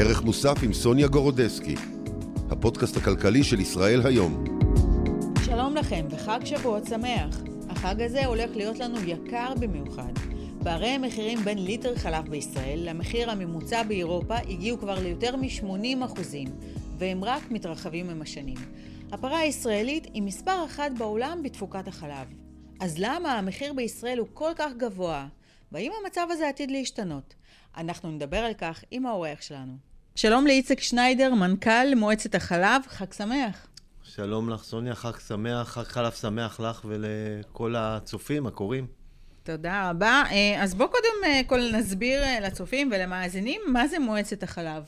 ערך מוסף עם סוניה גורודסקי, הפודקאסט הכלכלי של ישראל היום. שלום לכם וחג שבועות שמח. החג הזה הולך להיות לנו יקר במיוחד. פערי המחירים בין ליטר חלב בישראל למחיר הממוצע באירופה הגיעו כבר ליותר מ-80 והם רק מתרחבים עם השנים. הפרה הישראלית היא מספר אחת בעולם בתפוקת החלב. אז למה המחיר בישראל הוא כל כך גבוה? והאם המצב הזה עתיד להשתנות? אנחנו נדבר על כך עם האורח שלנו. שלום לאיציק שניידר, מנכ"ל מועצת החלב, חג שמח. שלום לך, סוניה, חג שמח, חג חלב שמח לך ולכל הצופים, הקוראים. תודה רבה. אה, אז בואו קודם אה, כל נסביר אה, לצופים ולמאזינים מה זה מועצת החלב.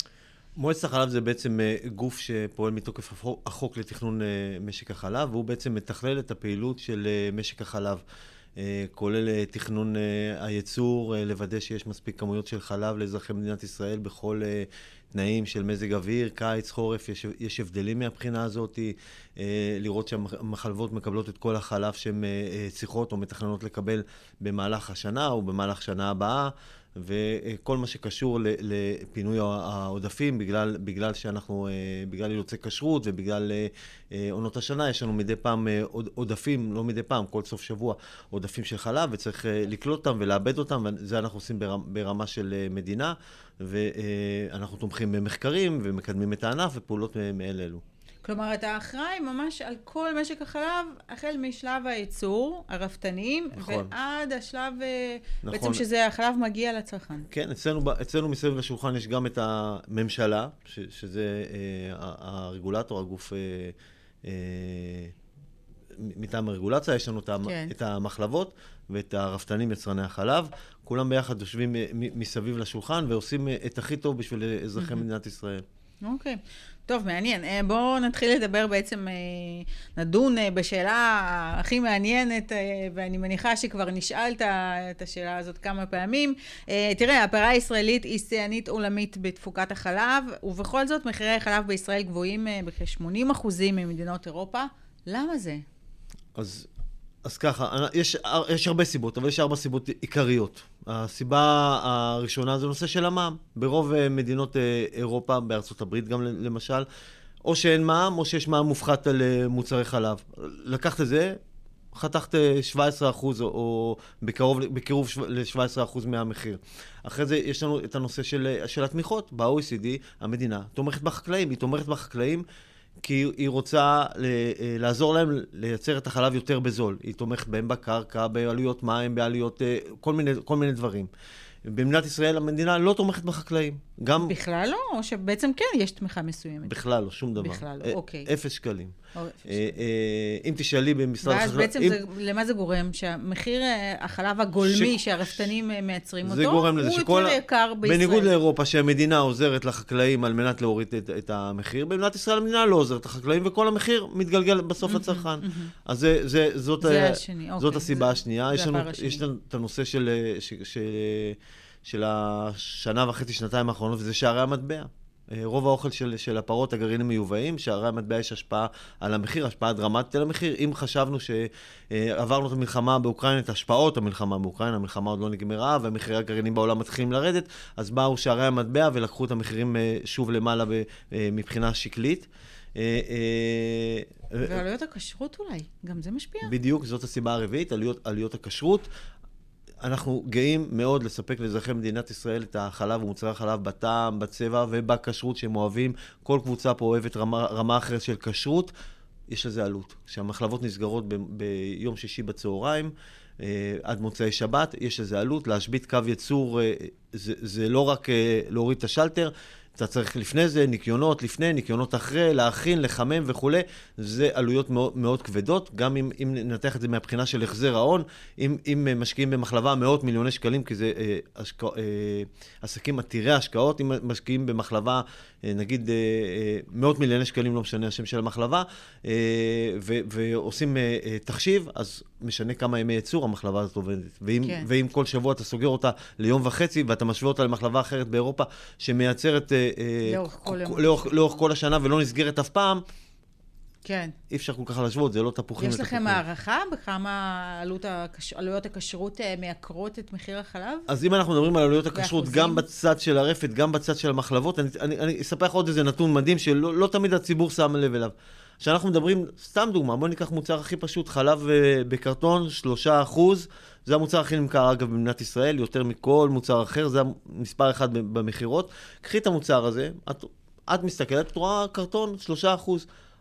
מועצת החלב זה בעצם גוף שפועל מתוקף החוק לתכנון משק החלב, והוא בעצם מתכלל את הפעילות של משק החלב. כולל תכנון הייצור, לוודא שיש מספיק כמויות של חלב לאזרחי מדינת ישראל בכל תנאים של מזג אוויר, קיץ, חורף, יש, יש הבדלים מהבחינה הזאת, אה, לראות שהמחלבות מקבלות את כל החלב שהן אה, צריכות או מתכננות לקבל במהלך השנה או במהלך שנה הבאה. וכל מה שקשור לפינוי העודפים, בגלל, בגלל שאנחנו, אה, בגלל אילוצי כשרות ובגלל אה, עונות השנה, יש לנו מדי פעם אה, עודפים, לא מדי פעם, כל סוף שבוע, עודפים של חלב, וצריך לקלוט אותם ולעבד אותם, וזה אנחנו עושים ברמה של מדינה, ואנחנו תומכים במחקרים ומקדמים את הענף ופעולות מאלה אלו. כלומר, אתה אחראי ממש על כל משק החלב, החל משלב הייצור, הרפתנים, נכון. ועד השלב, אה, נכון. בעצם שזה החלב מגיע לצרכן. כן, אצלנו, אצלנו מסביב לשולחן יש גם את הממשלה, ש, שזה אה, הרגולטור, הגוף... אה, אה, מטעם הרגולציה, יש לנו כן. את המחלבות ואת הרפתנים, יצרני החלב. כולם ביחד יושבים אה, מסביב לשולחן ועושים אה, את הכי טוב בשביל אזרחי מדינת ישראל. אוקיי. טוב, מעניין. אה, בואו נתחיל לדבר בעצם, אה, נדון אה, בשאלה הכי מעניינת, ואני מניחה שכבר נשאלת את השאלה הזאת כמה פעמים. תראה, הפרה הישראלית היא שיאנית עולמית בתפוקת החלב, ובכל זאת מחירי החלב בישראל גבוהים בכ-80% ממדינות אירופה. למה זה? אז אז ככה, יש, יש הרבה סיבות, אבל יש ארבע סיבות עיקריות. הסיבה הראשונה זה נושא של המע"מ. ברוב אה, מדינות אה, אירופה, בארצות הברית גם למשל, או שאין מע"מ, או שיש מע"מ מופחת על אה, מוצרי חלב. לקחת את זה, חתכת 17 אחוז, או בקרוב, בקירוב ל-17 אחוז מהמחיר. אחרי זה יש לנו את הנושא של, של התמיכות. ב-OECD המדינה תומכת בחקלאים, היא תומכת בחקלאים. כי היא רוצה אה, לעזור להם לייצר את החלב יותר בזול. היא תומכת בהם בקרקע, בעלויות מים, בעלויות, אה, כל מיני, כל מיני דברים. במדינת ישראל המדינה לא תומכת בחקלאים. גם... בכלל לא? או שבעצם כן יש תמיכה מסוימת? בכלל לא, שום דבר. בכלל לא, אוקיי. אפס שקלים. אה, אה, אם תשאלי במשרד החקלאות... ואז בעצם למה זה גורם? שהמחיר אה, החלב הגולמי שהרפתנים מייצרים אותו, הוא יותר יקר בישראל. בניגוד לאירופה, שהמדינה עוזרת לחקלאים על מנת להוריד את המחיר, במדינת ישראל המדינה לא עוזרת לחקלאים, וכל המחיר מתגלגל בסוף לצרכן. אז זאת אוקיי. הסיבה השנייה. יש את הנושא של... של השנה וחצי, שנתיים האחרונות, וזה שערי המטבע. אה, רוב האוכל של, של הפרות, הגרעינים מיובאים, שערי המטבע יש השפעה על המחיר, השפעה דרמטית על המחיר. אם חשבנו שעברנו את המלחמה באוקראינה, את השפעות המלחמה באוקראינה, המלחמה עוד לא נגמרה, ומחירי הגרעינים בעולם מתחילים לרדת, אז באו שערי המטבע ולקחו את המחירים אה, שוב למעלה אה, מבחינה שקלית. ועלויות הכשרות אולי, גם זה משפיע? בדיוק, זאת הסיבה הרביעית, עלויות, עלויות הכשרות. אנחנו גאים מאוד לספק לאזרחי מדינת ישראל את החלב ומוצרי החלב בטעם, בצבע ובכשרות שהם אוהבים. כל קבוצה פה אוהבת רמה, רמה אחרת של כשרות, יש לזה עלות. כשהמחלבות נסגרות ב, ביום שישי בצהריים, אה, עד מוצאי שבת, יש לזה עלות. להשבית קו ייצור אה, זה, זה לא רק אה, להוריד את השלטר, אתה צריך לפני זה ניקיונות לפני, ניקיונות אחרי, להכין, לחמם וכולי. זה עלויות מאוד, מאוד כבדות, גם אם, אם ננתח את זה מהבחינה של החזר ההון, אם, אם משקיעים במחלבה מאות מיליוני שקלים, כי זה אה, השק, אה, עסקים עתירי השקעות, אם משקיעים במחלבה, אה, נגיד אה, אה, מאות מיליוני שקלים, לא משנה השם של המחלבה, אה, ו, ועושים אה, אה, תחשיב, אז משנה כמה ימי ייצור המחלבה הזאת עובדת. ואם, כן. ואם כל שבוע אתה סוגר אותה ליום וחצי, ואתה משווה אותה למחלבה אחרת באירופה, שמייצרת... לאורך כל, לאורך, לאורך כל השנה ולא נסגרת אף פעם, כן. אי אפשר כל כך להשוות, זה לא תפוחים יש לתפוחים. לכם הערכה בכמה עלות הקש... עלויות הכשרות אה, מייקרות את מחיר החלב? אז אם אנחנו מדברים על עלויות הכשרות? גם בצד של הרפת, גם בצד של המחלבות, אני, אני, אני אספר לך עוד איזה נתון מדהים שלא לא תמיד הציבור שם לב אליו. כשאנחנו מדברים, סתם דוגמה, בוא ניקח מוצר הכי פשוט, חלב אה, בקרטון, 3%, זה המוצר הכי נמכר אגב במדינת ישראל, יותר מכל מוצר אחר, זה המספר אחד במכירות. קחי את המוצר הזה, את, את מסתכלת, את רואה קרטון, 3%.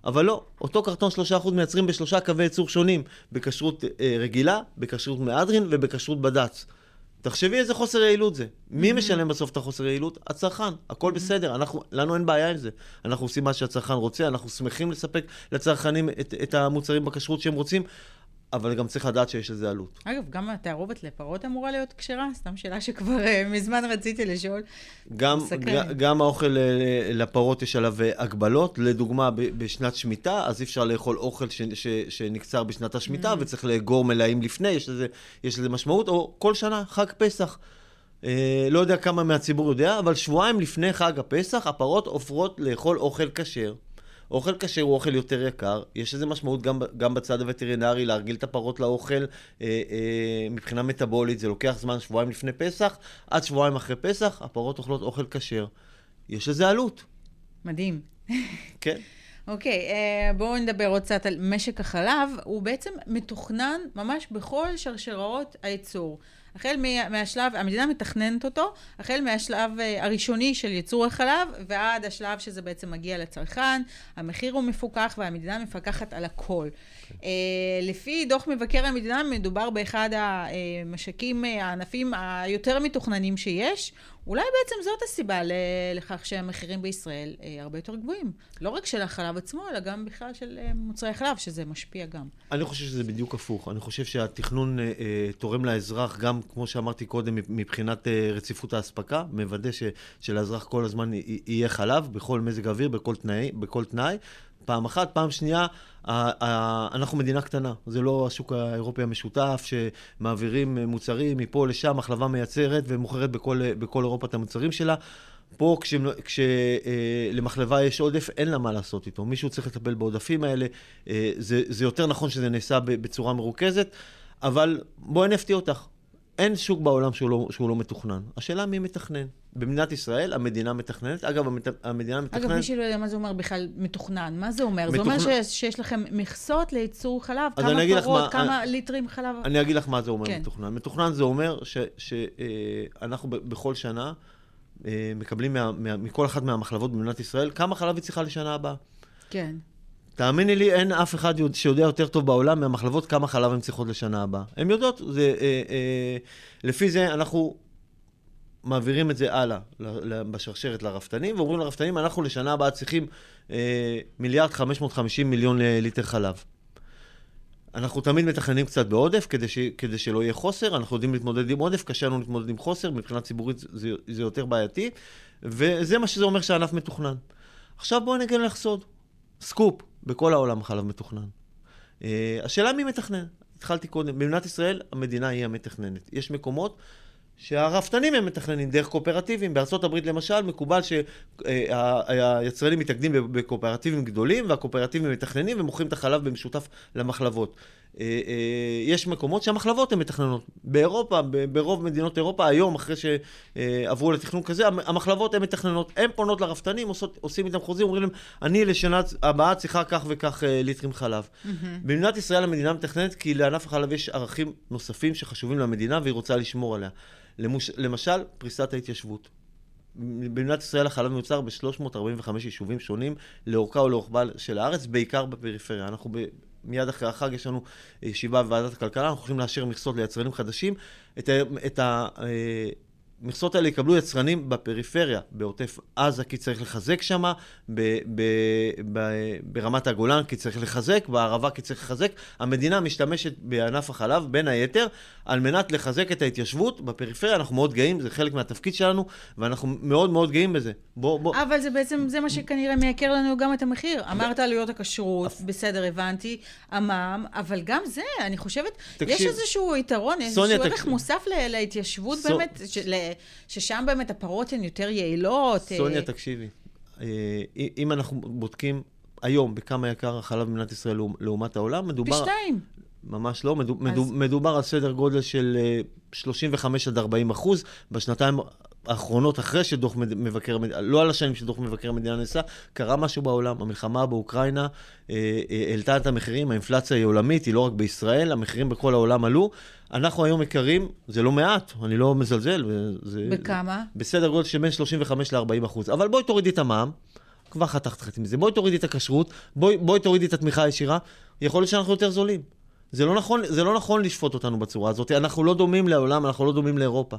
אבל לא, אותו קרטון 3% מייצרים בשלושה קווי ייצור שונים, בכשרות אה, רגילה, בכשרות מהדרין ובכשרות בד"ץ. תחשבי איזה חוסר יעילות זה. מי משלם בסוף את החוסר יעילות? הצרכן. הכל בסדר, אנחנו, לנו אין בעיה עם זה. אנחנו עושים מה שהצרכן רוצה, אנחנו שמחים לספק לצרכנים את, את המוצרים בכשרות שהם רוצים, אבל גם צריך לדעת שיש לזה עלות. אגב, גם התערובת לפרות אמורה להיות כשרה? סתם שאלה שכבר אה, מזמן רציתי לשאול. גם, מסקרן. ג- גם האוכל אה, לפרות יש עליו אה, הגבלות. לדוגמה, בשנת שמיטה, אז אי אפשר לאכול אוכל ש- ש- שנקצר בשנת השמיטה, וצריך לאגור מלאים לפני, יש לזה, יש לזה משמעות, או כל שנה, חג פסח. אה, לא יודע כמה מהציבור יודע, אבל שבועיים לפני חג הפסח, הפרות עוברות לאכול אוכל כשר. אוכל כשר הוא אוכל יותר יקר, יש לזה משמעות גם, גם בצד הווטרינרי, להרגיל את הפרות לאוכל אה, אה, מבחינה מטאבולית, זה לוקח זמן שבועיים לפני פסח, עד שבועיים אחרי פסח, הפרות אוכלות אוכל כשר. יש לזה עלות, מדהים. כן? אוקיי, אה, בואו נדבר עוד קצת על משק החלב. הוא בעצם מתוכנן ממש בכל שרשראות הייצור. החל מה- מהשלב, המדינה מתכננת אותו, החל מהשלב אה, הראשוני של ייצור החלב, ועד השלב שזה בעצם מגיע לצרכן, המחיר הוא מפוקח והמדינה מפקחת על הכל. אה, לפי דוח מבקר המדינה, מדובר באחד המשקים, אה, הענפים היותר מתוכננים שיש. אולי בעצם זאת הסיבה לכך שהמחירים בישראל הרבה יותר גבוהים. לא רק של החלב עצמו, אלא גם בכלל של מוצרי החלב, שזה משפיע גם. אני חושב שזה בדיוק הפוך. אני חושב שהתכנון אה, תורם לאזרח, גם, כמו שאמרתי קודם, מבחינת אה, רציפות האספקה, מוודא ש, שלאזרח כל הזמן יהיה חלב, בכל מזג אוויר, בכל תנאי. בכל תנאי. פעם אחת. פעם שנייה, אנחנו מדינה קטנה. זה לא השוק האירופי המשותף, שמעבירים אה, מוצרים מפה לשם, מחלבה מייצרת ומוכרת בכל, אה, בכל אירופה את המוצרים שלה. פה כשלמחלבה יש עודף, אין לה מה לעשות איתו. מישהו צריך לטפל בעודפים האלה. זה, זה יותר נכון שזה נעשה בצורה מרוכזת, אבל בואי אני אפתיע אותך. אין שוק בעולם שהוא לא, שהוא לא מתוכנן. השאלה מי מתכנן. במדינת ישראל המדינה מתכננת. אגב, המת- המדינה מתכננת... אגב, מי שלא יודע מה זה אומר בכלל מתוכנן, מה זה אומר? זה אומר מתוכנן- שיש, לכם מכסות לייצור חלב, כמה אני פרות, מה- כמה ליטרים חלב? אני אגיד לך מה זה אומר כן. מתוכנן. מתוכנן זה אומר שאנחנו בכל שנה אה, מקבלים מה, מה, מכל אחת מהמחלבות במדינת ישראל כמה חלב היא צריכה לשנה הבאה. כן. תאמיני לי, אין אף אחד יודע- שיודע יותר טוב בעולם מהמחלבות כמה חלב הן צריכות לשנה הבאה. הן יודעות, זה, אה, אה, לפי זה אנחנו מעבירים את זה הלאה בשרשרת לרפתנים, ואומרים לרפתנים, אנחנו לשנה הבאה צריכים אה, מיליארד 550 מיליון אה, ליטר חלב. אנחנו תמיד מתכננים קצת בעודף כדי, ש, כדי שלא יהיה חוסר, אנחנו יודעים להתמודד עם עודף, קשה לנו להתמודד עם חוסר, מבחינה ציבורית זה, זה יותר בעייתי, וזה מה שזה אומר שהענף מתוכנן. עכשיו בואו נגלה לך סוד, סקופ, בכל העולם החלב מתוכנן. Uh, השאלה מי מתכנן. התחלתי קודם, במדינת ישראל המדינה היא המתכננת. יש מקומות שהרפתנים הם מתכננים דרך קואופרטיבים. הברית למשל מקובל שהיצרנים מתאגדים בקואופרטיבים גדולים והקואופרטיבים מתכננים ומוכרים את החלב במשותף למחלבות. אה, אה, יש מקומות שהמחלבות הן מתכננות. באירופה, ברוב מדינות אירופה, היום, אחרי שעברו לתכנון כזה, המ- המחלבות הן מתכננות. הן פונות לרפתנים, עושות, עושים איתם חוזים, אומרים להם, אני לשנה הבאה צריכה כך וכך אה, ליטרים חלב. במדינת ישראל המדינה מתכננת כי לענף החלב יש ערכים נוספים שחשובים למדינה והיא רוצה לשמור עליה. למוש, למשל, פריסת ההתיישבות. במדינת ישראל החלב מיוצר ב-345 יישובים שונים, לאורכה ולרוחבה של הארץ, בעיקר בפריפריה. אנחנו ב... מיד אחרי החג יש לנו ישיבה בוועדת הכלכלה, אנחנו הולכים לאשר מכסות ליצרנים חדשים. את. את ה... המכסות האלה יקבלו יצרנים בפריפריה, בעוטף עזה, כי צריך לחזק שם, ב- ב- ב- ברמת הגולן, כי צריך לחזק, בערבה, כי צריך לחזק. המדינה משתמשת בענף החלב, בין היתר, על מנת לחזק את ההתיישבות בפריפריה. אנחנו מאוד גאים, זה חלק מהתפקיד שלנו, ואנחנו מאוד מאוד גאים בזה. בוא, בוא. אבל זה בעצם, זה מה שכנראה מייקר לנו גם את המחיר. אמרת עלויות הכשרות, בסדר, הבנתי, המע"מ, אבל גם זה, אני חושבת, יש תקשיב, איזשהו יתרון, איזשהו ערך. מוסף להתיישבות באמת, ששם באמת הפרות הן יותר יעילות. אה, סוניה, תקשיבי. אה, אם אנחנו בודקים, היום, בכמה יקר החלב במדינת ישראל לעומת העולם, מדובר... פי שתיים. ממש לא, מדובר, אז... מדובר על סדר גודל של 35 עד 40 אחוז. בשנתיים האחרונות, אחרי שדוח מבקר המדינה, לא על השנים שדוח מבקר המדינה נעשה, קרה משהו בעולם. המלחמה באוקראינה אה, אה, העלתה את המחירים, האינפלציה היא עולמית, היא לא רק בישראל, המחירים בכל העולם עלו. אנחנו היום יקרים, זה לא מעט, אני לא מזלזל. זה, בכמה? בסדר גודל של בין 35 ל-40 אחוז. אבל בואי תורידי את המע"מ. כבר חתכת חצי מזה. בואי תורידי את הכשרות, בואי, בואי תורידי את התמיכה הישירה, יכול להיות שאנחנו יותר זולים. זה לא, נכון, זה לא נכון לשפוט אותנו בצורה הזאת. אנחנו לא דומים לעולם, אנחנו לא דומים לאירופה.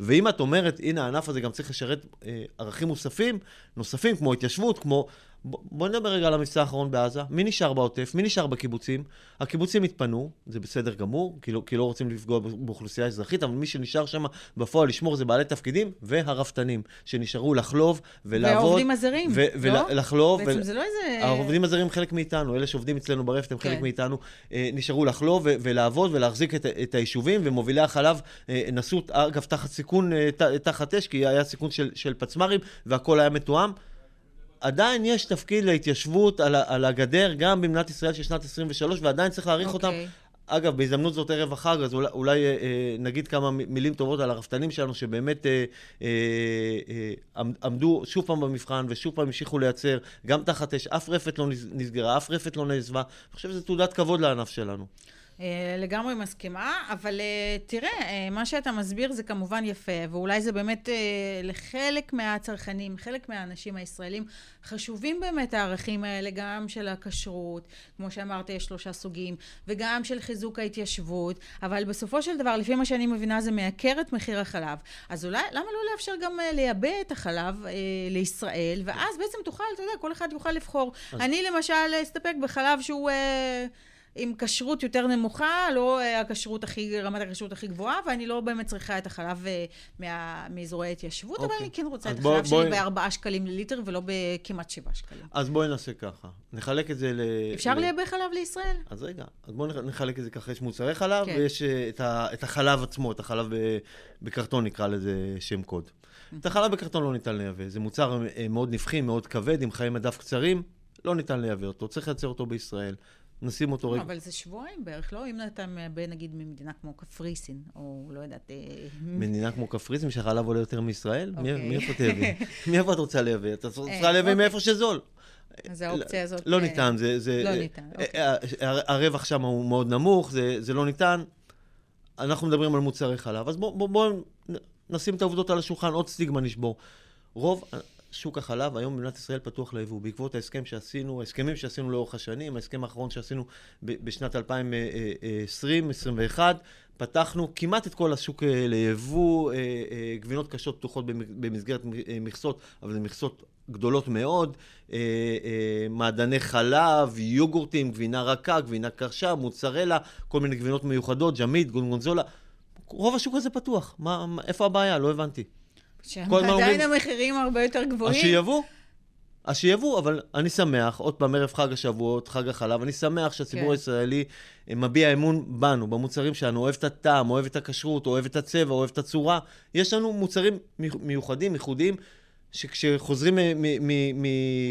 ואם את אומרת, הנה, הענף הזה גם צריך לשרת אה, ערכים מוספים, נוספים, כמו התיישבות, כמו בוא נדבר רגע על המבצע האחרון בעזה. מי נשאר בעוטף? מי נשאר בקיבוצים? הקיבוצים התפנו, זה בסדר גמור, כי לא, כי לא רוצים לפגוע באוכלוסייה אזרחית, אבל מי שנשאר שם בפועל לשמור זה בעלי תפקידים והרפתנים, שנשארו לחלוב ולעבוד. והעובדים הזרים, ו- לא? ולחלוב. בעצם ו- זה לא איזה... העובדים הזרים חלק מאיתנו, אלה שעובדים אצלנו ברפת הם חלק כן. מאיתנו, אה, נשארו לחלוב ו- ולעבוד ולהחזיק את, את היישובים, ומובילי החלב אה, נסעו, אגב, תחת סיכון, אה, תחת אש, כי היה סיכון של, של פצמ"רים, והכל היה מתואם. עדיין יש תפקיד להתיישבות על, על הגדר, גם במדינת ישראל של שנת 23, ועדיין צריך להעריך okay. אותם. אוקיי. אגב, בהזדמנות זאת ערב החג, אז אולי, אולי אה, אה, נגיד כמה מילים טובות על הרפתנים שלנו, שבאמת אה, אה, אה, עמדו שוב פעם במבחן ושוב פעם המשיכו לייצר, גם תחת אש, אף רפת לא נסגרה, אף רפת לא נעזבה. אני חושב שזו תעודת כבוד לענף שלנו. אה, לגמרי מסכימה, אבל אה, תראה, אה, מה שאתה מסביר זה כמובן יפה, ואולי זה באמת לחלק מהצרכנים, חלק מהאנשים הישראלים, חשובים באמת הערכים האלה, גם של הכשרות, כמו שאמרת, יש שלושה סוגים, וגם של חיזוק ההתיישבות, אבל בסופו של דבר, לפי מה שאני מבינה, זה מייקר את מחיר החלב. אז אולי, למה לא לאפשר גם לייבא את החלב אה, לישראל, ואז בעצם תוכל, אתה יודע, כל אחד יוכל לבחור. אז... אני למשל אסתפק בחלב שהוא... אה, עם כשרות יותר נמוכה, לא אה, הכשרות הכי, רמת הכשרות הכי גבוהה, ואני לא באמת צריכה את החלב אה, מה, מאזורי ההתיישבות, okay. אבל אוקיי. אני כן רוצה את בוא, החלב בוא... שלי בארבעה שקלים לליטר ולא בכמעט שבעה שקלים. אז בואי נעשה ככה, נחלק את זה ל... אפשר ל... לייבא חלב לישראל? אז רגע, אז בואו נחלק את זה ככה, יש מוצרי חלב, כן. ויש אה, את, ה, את החלב עצמו, את החלב בקרטון נקרא לזה שם קוד. את החלב בקרטון לא ניתן לייבא, זה מוצר מאוד נבחי, מאוד כבד, עם חיי מדף קצרים, לא ניתן לייבא אותו, צריך לייצר אותו בישראל. נשים אותו רגע. אבל זה שבועיים בערך, לא? אם אתה נגיד ממדינה כמו קפריסין, או לא יודעת... אה, מדינה כמו קפריסין שהחלב עולה יותר מישראל? מי איפה תייבא? מי איפה את רוצה לייבא? אתה רוצה אה, לייבא אוקיי. מאיפה שזול. אז האופציה הזאת... לא אה, ניתן, זה... לא ניתן, אוקיי. הרווח שם הוא מאוד נמוך, זה לא ניתן. אנחנו מדברים על מוצרי חלב, אז בואו נשים את העובדות על השולחן, עוד סטיגמה נשבור. רוב, שוק החלב היום במדינת ישראל פתוח ליבוא. בעקבות ההסכם שעשינו, ההסכמים שעשינו לאורך השנים, ההסכם האחרון שעשינו בשנת 2020-2021, פתחנו כמעט את כל השוק אה, ליבוא, אה, אה, גבינות קשות פתוחות במסגרת מכסות, אבל זה מכסות גדולות מאוד, מעדני חלב, יוגורטים, גבינה רכה, גבינה קרשה, מוצרלה, כל מיני גבינות מיוחדות, ג'מית, גונגונזולה. רוב השוק הזה פתוח. מה, איפה הבעיה? לא הבנתי. שעדיין המחירים הרבה יותר גבוהים. אז שיבוא. אז שיבוא, אבל אני שמח, עוד פעם, ערב חג השבועות, חג החלב, אני שמח שהציבור כן. הישראלי אה, מביע אמון בנו, במוצרים שלנו, אוהב את הטעם, אוהב את הכשרות, אוהב את הצבע, אוהב את הצורה. יש לנו מוצרים מיוחדים, ייחודיים, שכשחוזרים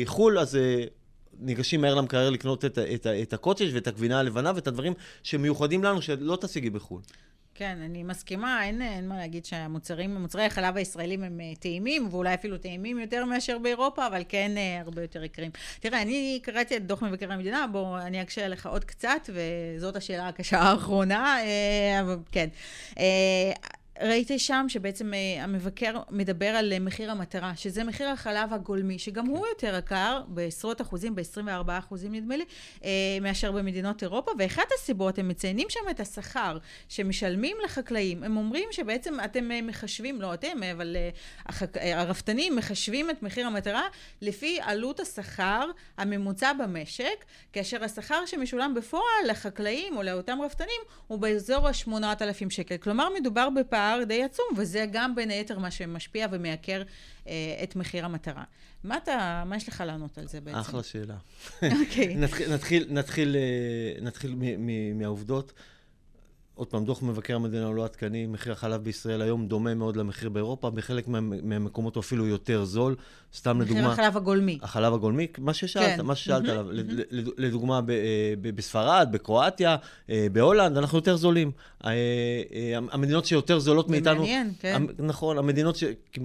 מחו"ל, אז אה, ניגשים מהר למקרר לקנות את, את, את הקוטג' ואת הגבינה הלבנה ואת הדברים שמיוחדים לנו, שלא תשיגי בחו"ל. כן, אני מסכימה, אין, אין מה להגיד שהמוצרים, מוצרי החלב הישראלים הם אה, טעימים, ואולי אפילו טעימים יותר מאשר באירופה, אבל כן אה, הרבה יותר יקרים. תראה, אני קראתי את דוח מבקר המדינה, בואו אני אקשה עליך עוד קצת, וזאת השאלה הקשה האחרונה, אה, אבל כן. ראיתי שם שבעצם uh, המבקר מדבר על uh, מחיר המטרה, שזה מחיר החלב הגולמי, שגם הוא יותר יקר, בעשרות אחוזים, ב-24 אחוזים נדמה לי, uh, מאשר במדינות אירופה, ואחת הסיבות, הם מציינים שם את השכר שמשלמים לחקלאים. הם אומרים שבעצם אתם uh, מחשבים, לא אתם, אבל uh, החק... הרפתנים מחשבים את מחיר המטרה לפי עלות השכר הממוצע במשק, כאשר השכר שמשולם בפועל לחקלאים או לאותם רפתנים הוא באזור ה-8,000 שקל. כלומר, מדובר בפער פער די עצום, וזה גם בין היתר מה שמשפיע ומייקר אה, את מחיר המטרה. מה אתה, מה יש לך לענות על זה בעצם? אחלה שאלה. אוקיי. נתחיל, נתחיל, נתחיל, אה, נתחיל מהעובדות. עוד פעם, דוח מבקר המדינה הוא לא עדכני, מחיר החלב בישראל היום דומה מאוד למחיר באירופה, בחלק מה, מהמקומות הוא אפילו יותר זול. סתם מחיר לדוגמה... החלב הגולמי. החלב הגולמי, מה ששאלת, כן. מה ששאלת עליו. לדוגמה, ב- אה, ב- בספרד, בקרואטיה, אה, בהולנד, אנחנו יותר זולים. אה, המדינות שיותר זולות זה מאיתנו... מעניין, כן. נכון, המדינות ש...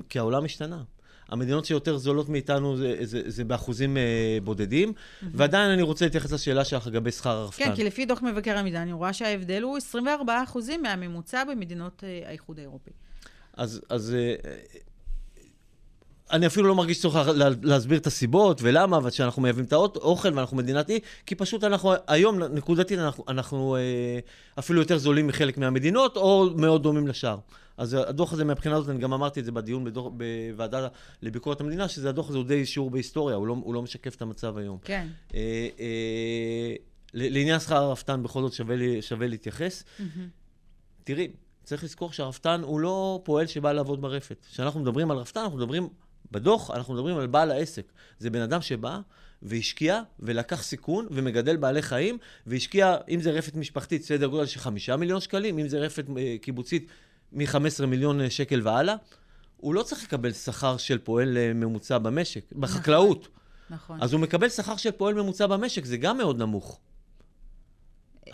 כי העולם השתנה. המדינות שיותר זולות מאיתנו זה, זה, זה באחוזים אה, בודדים, ועדיין אני רוצה להתייחס לשאלה שלך לגבי שכר הרפתן. כן, כי לפי דוח מבקר המדינה, אני רואה שההבדל הוא 24 אחוזים מהממוצע במדינות אה, האיחוד האירופי. אז, אז אה, אני אפילו לא מרגיש צורך לה- להסביר את הסיבות ולמה, ושאנחנו מייבאים את האוכל ואנחנו מדינת אי, כי פשוט אנחנו, היום נקודתית אנחנו, אנחנו אה, אפילו יותר זולים מחלק מהמדינות, או מאוד דומים לשאר. אז הדוח הזה, מהבחינה הזאת, אני גם אמרתי את זה בדיון בדוח, בוועדה לביקורת המדינה, שזה הדוח הזה הוא די שיעור בהיסטוריה, הוא לא, הוא לא משקף את המצב היום. כן. אה, אה, לעניין שכר הרפתן, בכל זאת שווה, לי, שווה להתייחס. תראי, צריך לזכור שהרפתן הוא לא פועל שבא לעבוד ברפת. כשאנחנו מדברים על רפתן, אנחנו מדברים, בדוח, אנחנו מדברים על בעל העסק. זה בן אדם שבא והשקיע ולקח סיכון ומגדל בעלי חיים, והשקיע, אם זה רפת משפחתית, סדר גודל של חמישה מיליון שקלים, אם זה רפת אה, קיבוצית, מ-15 מיליון אה, שקל והלאה. הוא לא צריך לקבל שכר של פועל אה, ממוצע במשק, בחקלאות. נכון. אז הוא מקבל שכר של פועל ממוצע במשק, זה גם מאוד נמוך.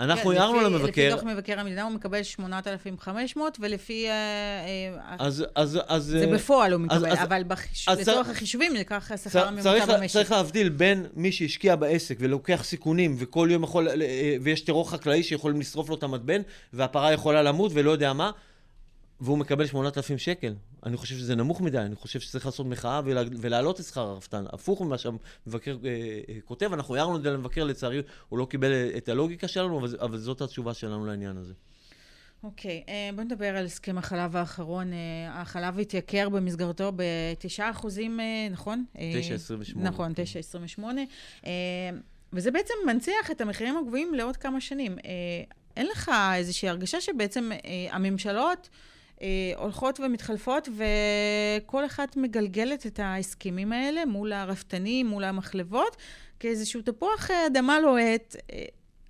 אנחנו כן, הערנו למבקר- לפי דוח מבקר המדינה הוא מקבל 8,500, ולפי... אה, אה, אז, אז, אז... זה אה, בפועל הוא מקבל, אז- אבל בחיש- אז לצורך צריך- החישובים נלקח השכר צריך, הממוצע לה- במשק. צריך להבדיל בין מי שהשקיע בעסק ולוקח סיכונים וכל יום יכול, אה, ויש טרור חקלאי שיכולים לשרוף לו את המתבן והפרה יכולה למות ולא יודע מה, והוא מקבל 8,000 שקל. אני חושב שזה נמוך מדי, אני חושב שצריך לעשות מחאה ולה, ולהעלות את שכר הרפתן. הפוך ממה שהמבקר אה, אה, כותב, אנחנו הערנו את זה למבקר, לצערי הוא לא קיבל אה, את הלוגיקה שלנו, אבל, אבל זאת התשובה שלנו לעניין הזה. אוקיי, אה, בוא נדבר על הסכם החלב האחרון. החלב התייקר במסגרתו ב-9 אחוזים, נכון? אה, 9.28. נכון, 9.28. אה, וזה בעצם מנציח את המחירים הגבוהים לעוד כמה שנים. אין לך איזושהי הרגשה שבעצם הממשלות הולכות ומתחלפות, וכל אחת מגלגלת את ההסכמים האלה מול הרפתנים, מול המחלבות, כאיזשהו תפוח אה, אדמה לוהט. אה,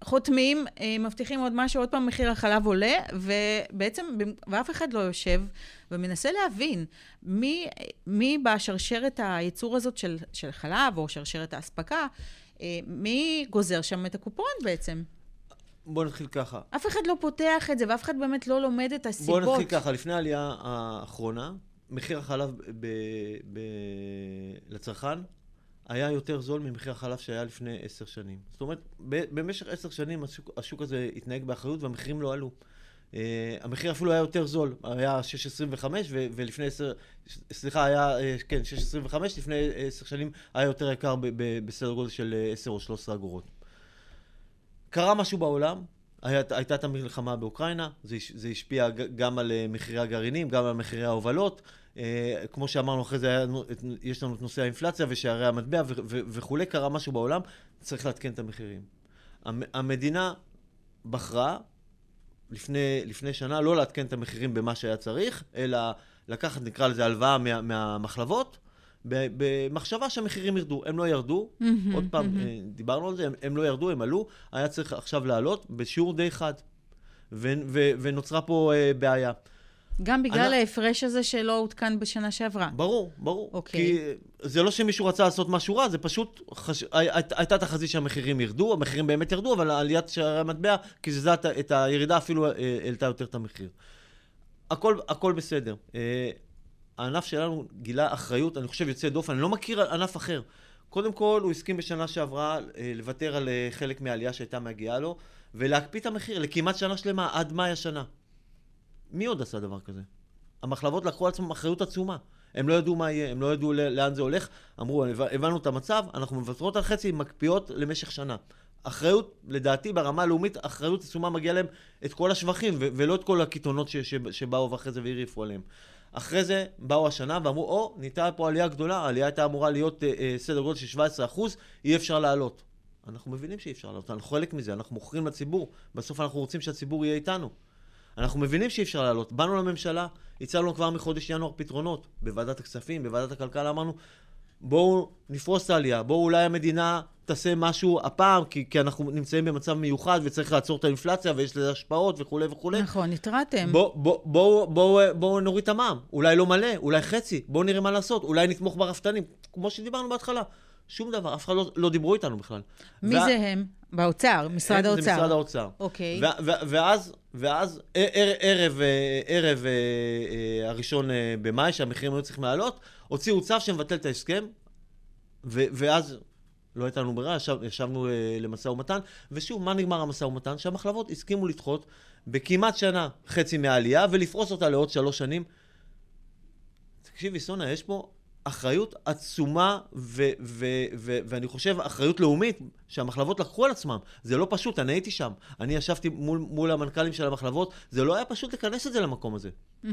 חותמים, אה, מבטיחים עוד משהו, עוד פעם מחיר החלב עולה, ובעצם, ואף אחד לא יושב ומנסה להבין מי, מי בשרשרת הייצור הזאת של, של חלב, או שרשרת האספקה, אה, מי גוזר שם את הקופון בעצם. בואו נתחיל ככה. אף אחד לא פותח את זה, ואף אחד באמת לא לומד את הסיבות. בואו נתחיל ככה, לפני העלייה האחרונה, מחיר החלב ב- ב- לצרכן היה יותר זול ממחיר החלב שהיה לפני עשר שנים. זאת אומרת, ב- במשך עשר שנים השוק, השוק הזה התנהג באחריות והמחירים לא עלו. Uh, המחיר אפילו היה יותר זול, היה 6.25 ו- ולפני עשר, סליחה, היה, uh, כן, 6.25, לפני עשר שנים היה יותר יקר ב- ב- בסדר גודל של אה, 10 או 13 אגורות. קרה משהו בעולם, היה, הייתה את המלחמה באוקראינה, זה, זה השפיע גם על אה, מחירי הגרעינים, גם על מחירי ההובלות. אה, כמו שאמרנו, אחרי זה היה, יש לנו את נושא האינפלציה ושערי המטבע ו- ו- וכולי, קרה משהו בעולם, צריך לעדכן את המחירים. המ- המדינה בחרה לפני, לפני שנה לא לעדכן את המחירים במה שהיה צריך, אלא לקחת, נקרא לזה, הלוואה מה, מהמחלבות, במחשבה שהמחירים ירדו. הם לא ירדו, עוד פעם. אה, דיברנו על זה, הם, הם לא ירדו, הם עלו, היה צריך עכשיו לעלות בשיעור די חד. ו, ו, ונוצרה פה אה, בעיה. גם בגלל אני- ההפרש הזה שלא עודכן בשנה שעברה. ברור, ברור. אוקיי. כי זה לא שמישהו רצה לעשות משהו רע, זה פשוט, חש... הי- הי- הייתה תחזית שהמחירים ירדו, המחירים באמת ירדו, אבל עליית שערי המטבע קיזזה את הירידה, אפילו אה, העלתה יותר את המחיר. הכל, הכל בסדר. הענף שלנו גילה אחריות, אני חושב, יוצא דופן, אני לא מכיר ענף אחר. קודם כל, הוא הסכים בשנה שעברה אה, לוותר על אה, חלק מהעלייה שהייתה מגיעה לו, ולהקפיא את המחיר לכמעט שנה שלמה, עד מאי השנה. מי עוד עשה דבר כזה? המחלבות לקחו על עצמם אחריות עצומה. הם לא ידעו מה יהיה, הם לא ידעו לאן זה הולך. אמרו, "הבנ- הבנו את המצב, אנחנו מוותרות על חצי, מקפיאות למשך שנה. אחריות, לדעתי, ברמה הלאומית, אחריות עצומה מגיע להם את כל השבחים, ולא את כל הקיתונות שבאו ואחרי זה והרעיפו עליהם. אחרי זה באו השנה ואמרו, או, ניתנה פה עלייה גדולה, העלייה הייתה אמורה להיות אה, אה, סדר גודל של 17 אחוז, אי אפשר לעלות. אנחנו מבינים שאי אפשר לעלות, אנחנו חלק מזה, אנחנו מוכרים לציבור, בסוף אנחנו רוצים שהציבור יהיה איתנו. אנחנו מבינים שאי אפשר לעלות. באנו לממשלה, הצענו כבר מחודש ינואר פתרונות. בוועדת הכספים, בוועדת הכלכלה, אמרנו, בואו נפרוס את העלייה, בואו אולי המדינה תעשה משהו הפעם, כי, כי אנחנו נמצאים במצב מיוחד וצריך לעצור את האינפלציה ויש לזה השפעות וכולי וכולי. נכון, התרעתם. בואו בוא, בוא, בוא, בוא נוריד את המע"מ, אולי לא מלא, אולי חצי, בואו נראה מה לעשות, אולי נתמוך ברפתנים, כמו שדיברנו בהתחלה. שום דבר, אף אחד לא, לא דיברו איתנו בכלל. מי וה... זה הם? באוצר, משרד הם, האוצר. זה משרד האוצר. אוקיי. ו- ואז, ואז ערב, ערב, ערב אה, הראשון אה, במאי, שהמחירים היו צריכים לעלות, הוציאו צו שמבטל את ההסכם, ואז לא הייתה לנו ברירה, ישב, ישבנו אה, למשא ומתן, ושוב, מה נגמר המשא ומתן? שהמחלבות הסכימו לדחות בכמעט שנה חצי מהעלייה, ולפרוס אותה לעוד שלוש שנים. תקשיבי, סונה, יש פה אחריות עצומה, ו- ו- ו- ואני חושב אחריות לאומית, שהמחלבות לקחו על עצמם. זה לא פשוט, אני הייתי שם. אני ישבתי מול, מול המנכ"לים של המחלבות, זה לא היה פשוט לכנס את זה למקום הזה. Mm-hmm.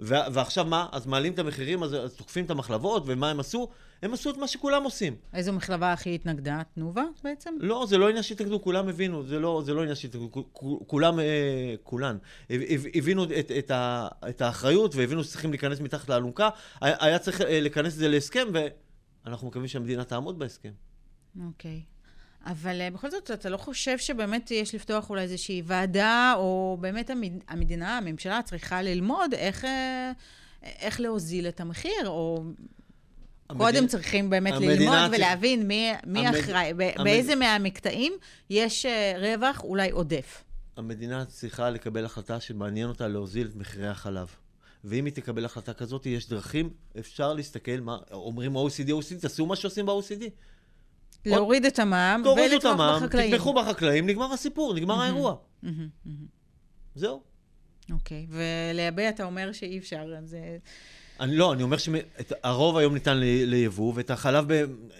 ו- ועכשיו מה? אז מעלים את המחירים, אז, אז תוקפים את המחלבות, ומה הם עשו? הם עשו את מה שכולם עושים. איזו מחלבה הכי התנגדה? תנובה בעצם? לא, זה לא עניין שהתנגדו, כולם הבינו, זה לא, זה לא עניין שהתנגדו, כולם, אה, כולן, הבינו את, את, ה, את האחריות והבינו שצריכים להיכנס מתחת לאלונקה, היה, היה צריך אה, לכנס את זה להסכם, ואנחנו מקווים שהמדינה תעמוד בהסכם. אוקיי. Okay. אבל uh, בכל זאת, אתה לא חושב שבאמת יש לפתוח אולי איזושהי ועדה, או באמת המד... המדינה, הממשלה צריכה ללמוד איך, uh, איך להוזיל את המחיר, או המדינה, קודם צריכים באמת ללמוד. ולהבין מי, מי המד... אחראי, המד... באיזה מהמקטעים יש uh, רווח אולי עודף. המדינה צריכה לקבל החלטה שמעניין אותה להוזיל את מחירי החלב. ואם היא תקבל החלטה כזאת, יש דרכים, אפשר להסתכל, מה, אומרים OECD, OECD, תעשו מה שעושים ב-OECD. להוריד את המע"מ ולתמוך בחקלאים. תתמכו בחקלאים, נגמר הסיפור, נגמר האירוע. זהו. אוקיי, ולייבא אתה אומר שאי אפשר, זה... אני לא, אני אומר שהרוב היום ניתן ליבוא, ואת החלב,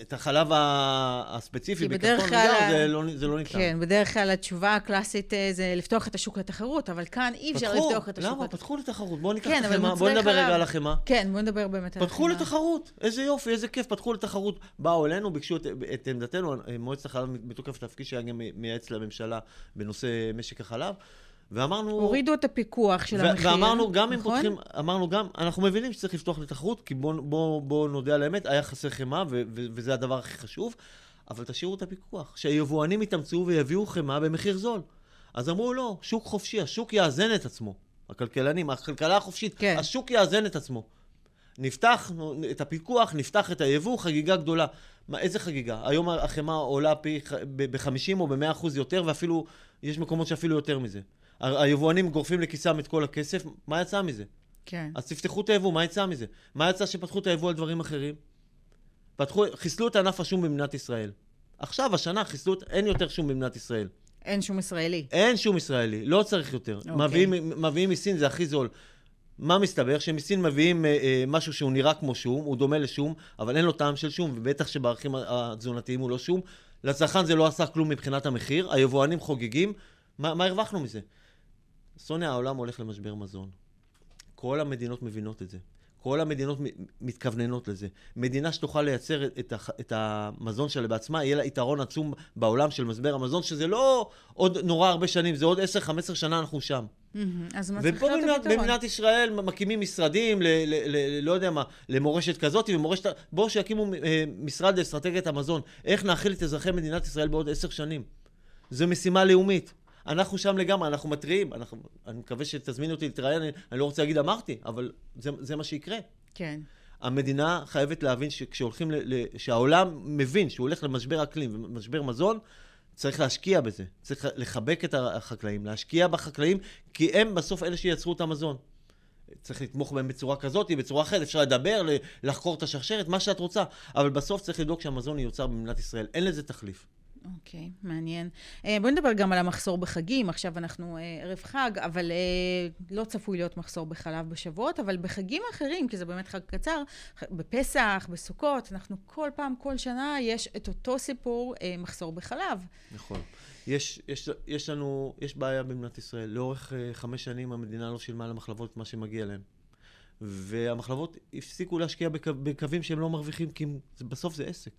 את החלב הספציפי בקרטון נייר, זה, לא, זה לא ניתן. כן, בדרך כלל התשובה הקלאסית אה, זה לפתוח את השוק לתחרות, אבל כאן אי אפשר פתחו, לפתוח את השוק לתחרות. למה? פתחו לתחרות. בואו ניקח כן, את החמאה, בואו נדבר רגע על החמאה. כן, בואו נדבר באמת על החמאה. פתחו לתחרות, איזה יופי, איזה כיף, פתחו לתחרות. באו אלינו, ביקשו את, את עמדתנו, מועצת החלב מתוקף תפקיד שהיה גם מייעץ לממשלה בנושא משק החלב. ואמרנו... הורידו את הפיקוח של המחיר, ואמרנו, גם אם נכון? פותחים, אמרנו גם, אנחנו מבינים שצריך לפתוח לתחרות, כי בואו בוא, בוא נודה על האמת, היה חסר חמאה, וזה הדבר הכי חשוב, אבל תשאירו את הפיקוח, שהיבואנים יתאמצו ויביאו חמאה במחיר זול. אז אמרו, לא, שוק חופשי, השוק יאזן את עצמו. הכלכלנים, הכלכלה החופשית, כן. השוק יאזן את עצמו. נפתח את הפיקוח, נפתח את היבוא, חגיגה גדולה. מה, איזה חגיגה? היום החמאה עולה פי ב-50 או ב-100 אחוז יותר, ואפילו, יש מקומות שאפילו יותר מזה. היבואנים גורפים לכיסם את כל הכסף, מה יצא מזה? כן. אז תפתחו את היבוא, מה יצא מזה? מה יצא שפתחו את היבוא על דברים אחרים? פתחו, חיסלו את ענף השום במדינת ישראל. עכשיו, השנה חיסלו. אין יותר שום במדינת ישראל. אין שום ישראלי. אין שום ישראלי, לא צריך יותר. אוקיי. מביאים, מביאים מסין, זה הכי זול. מה מסתבר? שמסין מביאים אה, אה, משהו שהוא נראה כמו שום, הוא דומה לשום, אבל אין לו טעם של שום, ובטח שבערכים התזונתיים הוא לא שום. לצרכן זה לא עשה כלום מבחינת המחיר, היבואנים חוגגים, מה, מה הרווחנו מזה? סוניה, העולם הולך למשבר מזון. כל המדינות מבינות את זה. כל המדינות מתכווננות לזה. מדינה שתוכל לייצר את, הח, את המזון שלה בעצמה, יהיה לה יתרון עצום בעולם של משבר המזון, שזה לא עוד נורא הרבה שנים, זה עוד 10-15 שנה אנחנו שם. אז מה צריך להיות הפתרון? ופה במדינת ישראל מקימים משרדים, ל, ל, ל, ל, לא יודע מה, למורשת כזאת ומורשת... בואו שיקימו אה, משרד לאסטרטגיית המזון. איך נאכיל את אזרחי מדינת ישראל בעוד 10 שנים? זו משימה לאומית. אנחנו שם לגמרי, אנחנו מתריעים, אנחנו, אני מקווה שתזמיני אותי להתראיין, אני, אני לא רוצה להגיד אמרתי, אבל זה, זה מה שיקרה. כן. המדינה חייבת להבין שכשהולכים, ל, ל, שהעולם מבין שהוא הולך למשבר אקלים ומשבר מזון, צריך להשקיע בזה. צריך לחבק את החקלאים, להשקיע בחקלאים, כי הם בסוף אלה שייצרו את המזון. צריך לתמוך בהם בצורה כזאת, בצורה אחרת, אפשר לדבר, לחקור את השרשרת, מה שאת רוצה, אבל בסוף צריך לדאוג שהמזון ייוצר במדינת ישראל. אין לזה תחליף. אוקיי, okay, מעניין. Uh, בואי נדבר גם על המחסור בחגים. עכשיו אנחנו uh, ערב חג, אבל uh, לא צפוי להיות מחסור בחלב בשבועות, אבל בחגים אחרים, כי זה באמת חג קצר, בפסח, בסוכות, אנחנו כל פעם, כל שנה, יש את אותו סיפור, מחסור בחלב. נכון. יש, יש, יש לנו, יש בעיה במדינת ישראל. לאורך חמש שנים המדינה לא שילמה למחלבות את מה שמגיע להם. והמחלבות הפסיקו להשקיע בקו, בקווים שהם לא מרוויחים, כי בסוף זה עסק.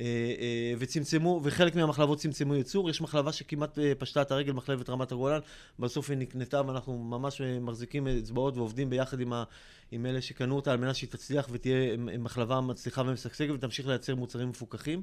אה, אה, וצמצמו, וחלק מהמחלבות צמצמו ייצור. יש מחלבה שכמעט אה, פשטה את הרגל, מחלבת רמת הגולן, בסוף היא נקנתה ואנחנו ממש מחזיקים אצבעות ועובדים ביחד עם, ה, עם אלה שקנו אותה על מנת שהיא תצליח ותהיה מחלבה מצליחה ומשגשגת ותמשיך לייצר מוצרים מפוקחים.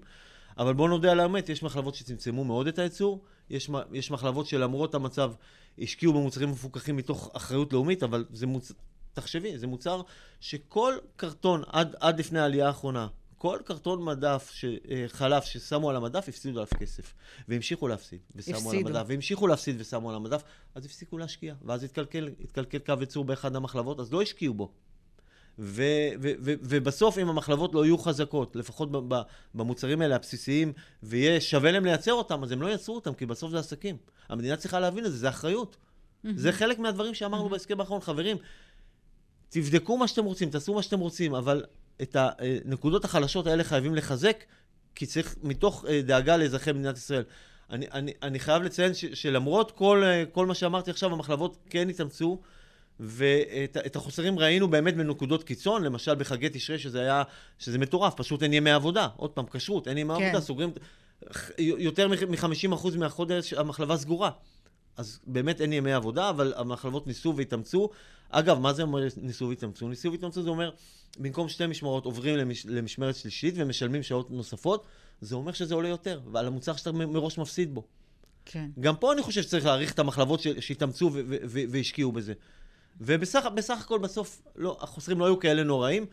אבל בואו נודה על האמת, יש מחלבות שצמצמו מאוד את הייצור, יש, יש מחלבות שלמרות המצב השקיעו במוצרים מפוקחים מתוך אחריות לאומית, אבל זה מוצר, תחשבי, זה מוצר שכל קרטון עד, עד לפני העלייה האחרונה, כל קרטון מדף, ש, אה, חלב ששמו על המדף, הפסידו עליו כסף. והמשיכו להפסיד, ושמו הפסידו. על המדף. והמשיכו להפסיד ושמו על המדף, אז הפסיקו להשקיע. ואז התקלקל, התקלקל קו ייצור באחד המחלבות, אז לא השקיעו בו. ו, ו, ו, ובסוף, אם המחלבות לא יהיו חזקות, לפחות במוצרים האלה הבסיסיים, ויהיה שווה להם לייצר אותם, אז הם לא ייצרו אותם, כי בסוף זה עסקים. המדינה צריכה להבין את זה, זה אחריות. Mm-hmm. זה חלק מהדברים שאמרנו mm-hmm. בהסכם האחרון. חברים, תבדקו מה שאתם רוצים, תעשו מה שאתם רוצים, אבל את הנקודות החלשות האלה חייבים לחזק, כי צריך, מתוך אה, דאגה לאזרחי מדינת ישראל. אני, אני, אני חייב לציין ש, שלמרות כל, אה, כל מה שאמרתי עכשיו, המחלבות כן התאמצו, ואת החוסרים ראינו באמת בנקודות קיצון, למשל בחגי תשרי, שזה היה, שזה מטורף, פשוט אין ימי עבודה. עוד פעם, כשרות, אין ימי כן. עבודה, סוגרים, יותר מ-50% מהחודש המחלבה סגורה. אז באמת אין ימי עבודה, אבל המחלבות ניסו והתאמצו. אגב, מה זה אומר ניסו והתאמצו? ניסו והתאמצו זה אומר, במקום שתי משמרות עוברים למש, למשמרת שלישית ומשלמים שעות נוספות, זה אומר שזה עולה יותר, ועל המוצר שאתה מראש מפסיד בו. כן. גם פה אני חושב שצריך להעריך את המחלבות שהתאמצו והשקיעו בזה. ובסך הכל בסוף לא, החוסרים לא היו כאלה נוראים.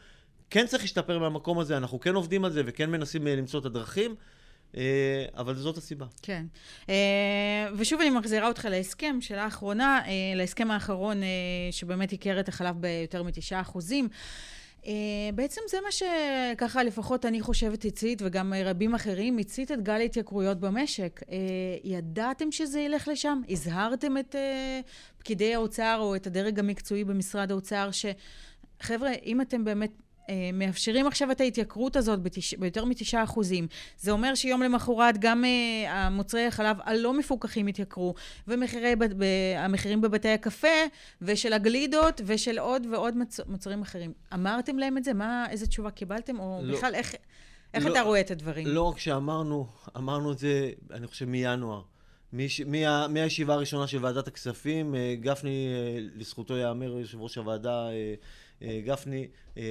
כן צריך להשתפר מהמקום הזה, אנחנו כן עובדים על זה וכן מנסים אה, למצוא את הדרכים. אה, אבל זאת הסיבה. כן. אה, ושוב אני מחזירה אותך להסכם, שאלה אחרונה, להסכם האחרון שבאמת עיקר את החלב ביותר מתשעה אחוזים. בעצם זה מה שככה לפחות אני חושבת הצית, וגם רבים אחרים, הצית את גל ההתייקרויות במשק. ידעתם שזה ילך לשם? הזהרתם את פקידי האוצר או את הדרג המקצועי במשרד האוצר, שחבר'ה, אם אתם באמת אה, מאפשרים עכשיו את ההתייקרות הזאת בתש... ביותר מתשעה אחוזים. זה אומר שיום למחרת גם uh, המוצרי החלב הלא מפוקחים יתייקרו, והמחירים בבתי הקפה, ושל הגלידות, ושל עוד ועוד מצ... מוצרים אחרים. אמרתם להם את זה? מה, איזה תשובה קיבלתם? או לא, בכלל, איך, איך לא, אתה רואה את הדברים? לא רק שאמרנו, אמרנו את זה, אני חושב, מינואר. מה, מהישיבה הראשונה של ועדת הכספים, אה, גפני, לזכותו ייאמר, יושב ראש הוועדה, אה, גפני אה,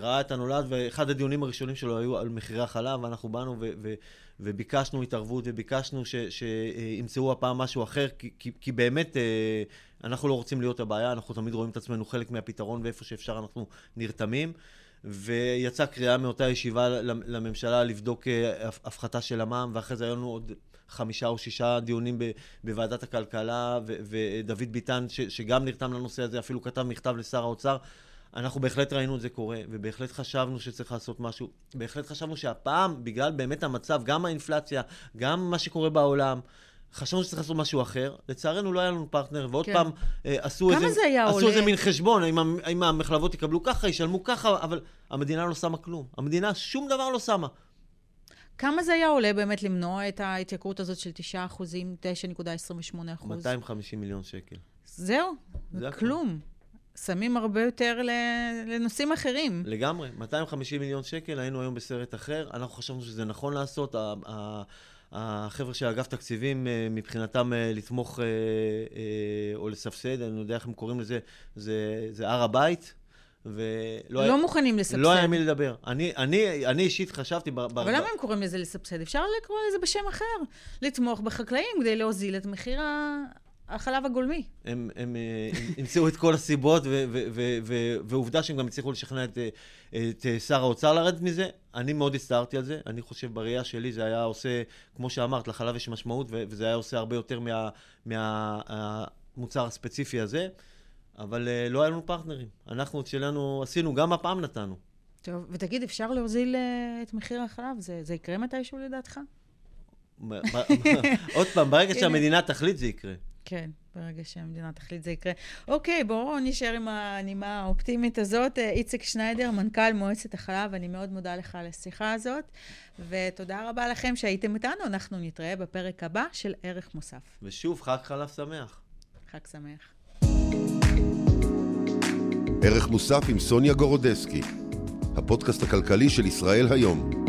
ראה את הנולד, ואחד הדיונים הראשונים שלו היו על מחירי החלב, ואנחנו באנו ו- ו- וביקשנו התערבות, וביקשנו שימצאו הפעם משהו אחר, כי, כי, כי באמת אה, אנחנו לא רוצים להיות הבעיה, אנחנו תמיד רואים את עצמנו חלק מהפתרון, ואיפה שאפשר אנחנו נרתמים. ויצאה קריאה מאותה ישיבה לממשלה לבדוק הפחתה של המע"מ, ואחרי זה היו לנו עוד חמישה או שישה דיונים בוועדת הכלכלה, ודוד ביטן, שגם נרתם לנושא הזה, אפילו כתב מכתב לשר האוצר. אנחנו בהחלט ראינו את זה קורה, ובהחלט חשבנו שצריך לעשות משהו. בהחלט חשבנו שהפעם, בגלל באמת המצב, גם האינפלציה, גם מה שקורה בעולם, חשבנו שצריך לעשות משהו אחר. לצערנו לא היה לנו פרטנר, ועוד כן. פעם אה, עשו, איזה, עשו איזה מין חשבון, אם, אם המחלבות יקבלו ככה, ישלמו ככה, אבל המדינה לא שמה כלום. המדינה שום דבר לא שמה. כמה זה היה עולה באמת למנוע את ההתייקרות הזאת של 9 אחוזים, 9.28 אחוז? 250 מיליון שקל. זהו, זה כלום. שמים הרבה יותר לנושאים אחרים. לגמרי. 250 מיליון שקל, היינו היום בסרט אחר. אנחנו חשבנו שזה נכון לעשות. החבר'ה של אגף תקציבים, אה, מבחינתם אה, לתמוך אה, או לסבסד, אני לא יודע איך הם קוראים לזה, זה, זה הר הבית. ולא לא היה, מוכנים לסבסד. לא היה מי לדבר. אני, אני, אני אישית חשבתי... ב, אבל למה הם קוראים לזה לסבסד? אפשר לקרוא לזה בשם אחר. לתמוך בחקלאים כדי להוזיל את מחיר החלב הגולמי. הם, הם ימצאו את כל הסיבות, ועובדה שהם גם הצליחו לשכנע את, את שר האוצר לרדת מזה. אני מאוד הצטערתי על זה. אני חושב, בראייה שלי, זה היה עושה, כמו שאמרת, לחלב יש משמעות, וזה היה עושה הרבה יותר מה, מהמוצר הספציפי הזה. אבל לא היה לנו פרטנרים. אנחנו את שלנו עשינו, גם הפעם נתנו. טוב, ותגיד, אפשר להוזיל את מחיר החלב? זה, זה יקרה מתישהו לדעתך? עוד פעם, ברגע שהמדינה תחליט זה יקרה. כן, ברגע שהמדינה תחליט זה יקרה. אוקיי, בואו נשאר עם הנימה האופטימית הזאת. איציק שניידר, מנכ"ל מועצת החלב, אני מאוד מודה לך על השיחה הזאת, ותודה רבה לכם שהייתם איתנו. אנחנו נתראה בפרק הבא של ערך מוסף. ושוב, חג חלב שמח. חג שמח. ערך מוסף עם סוניה גורודסקי, הפודקאסט הכלכלי של ישראל היום.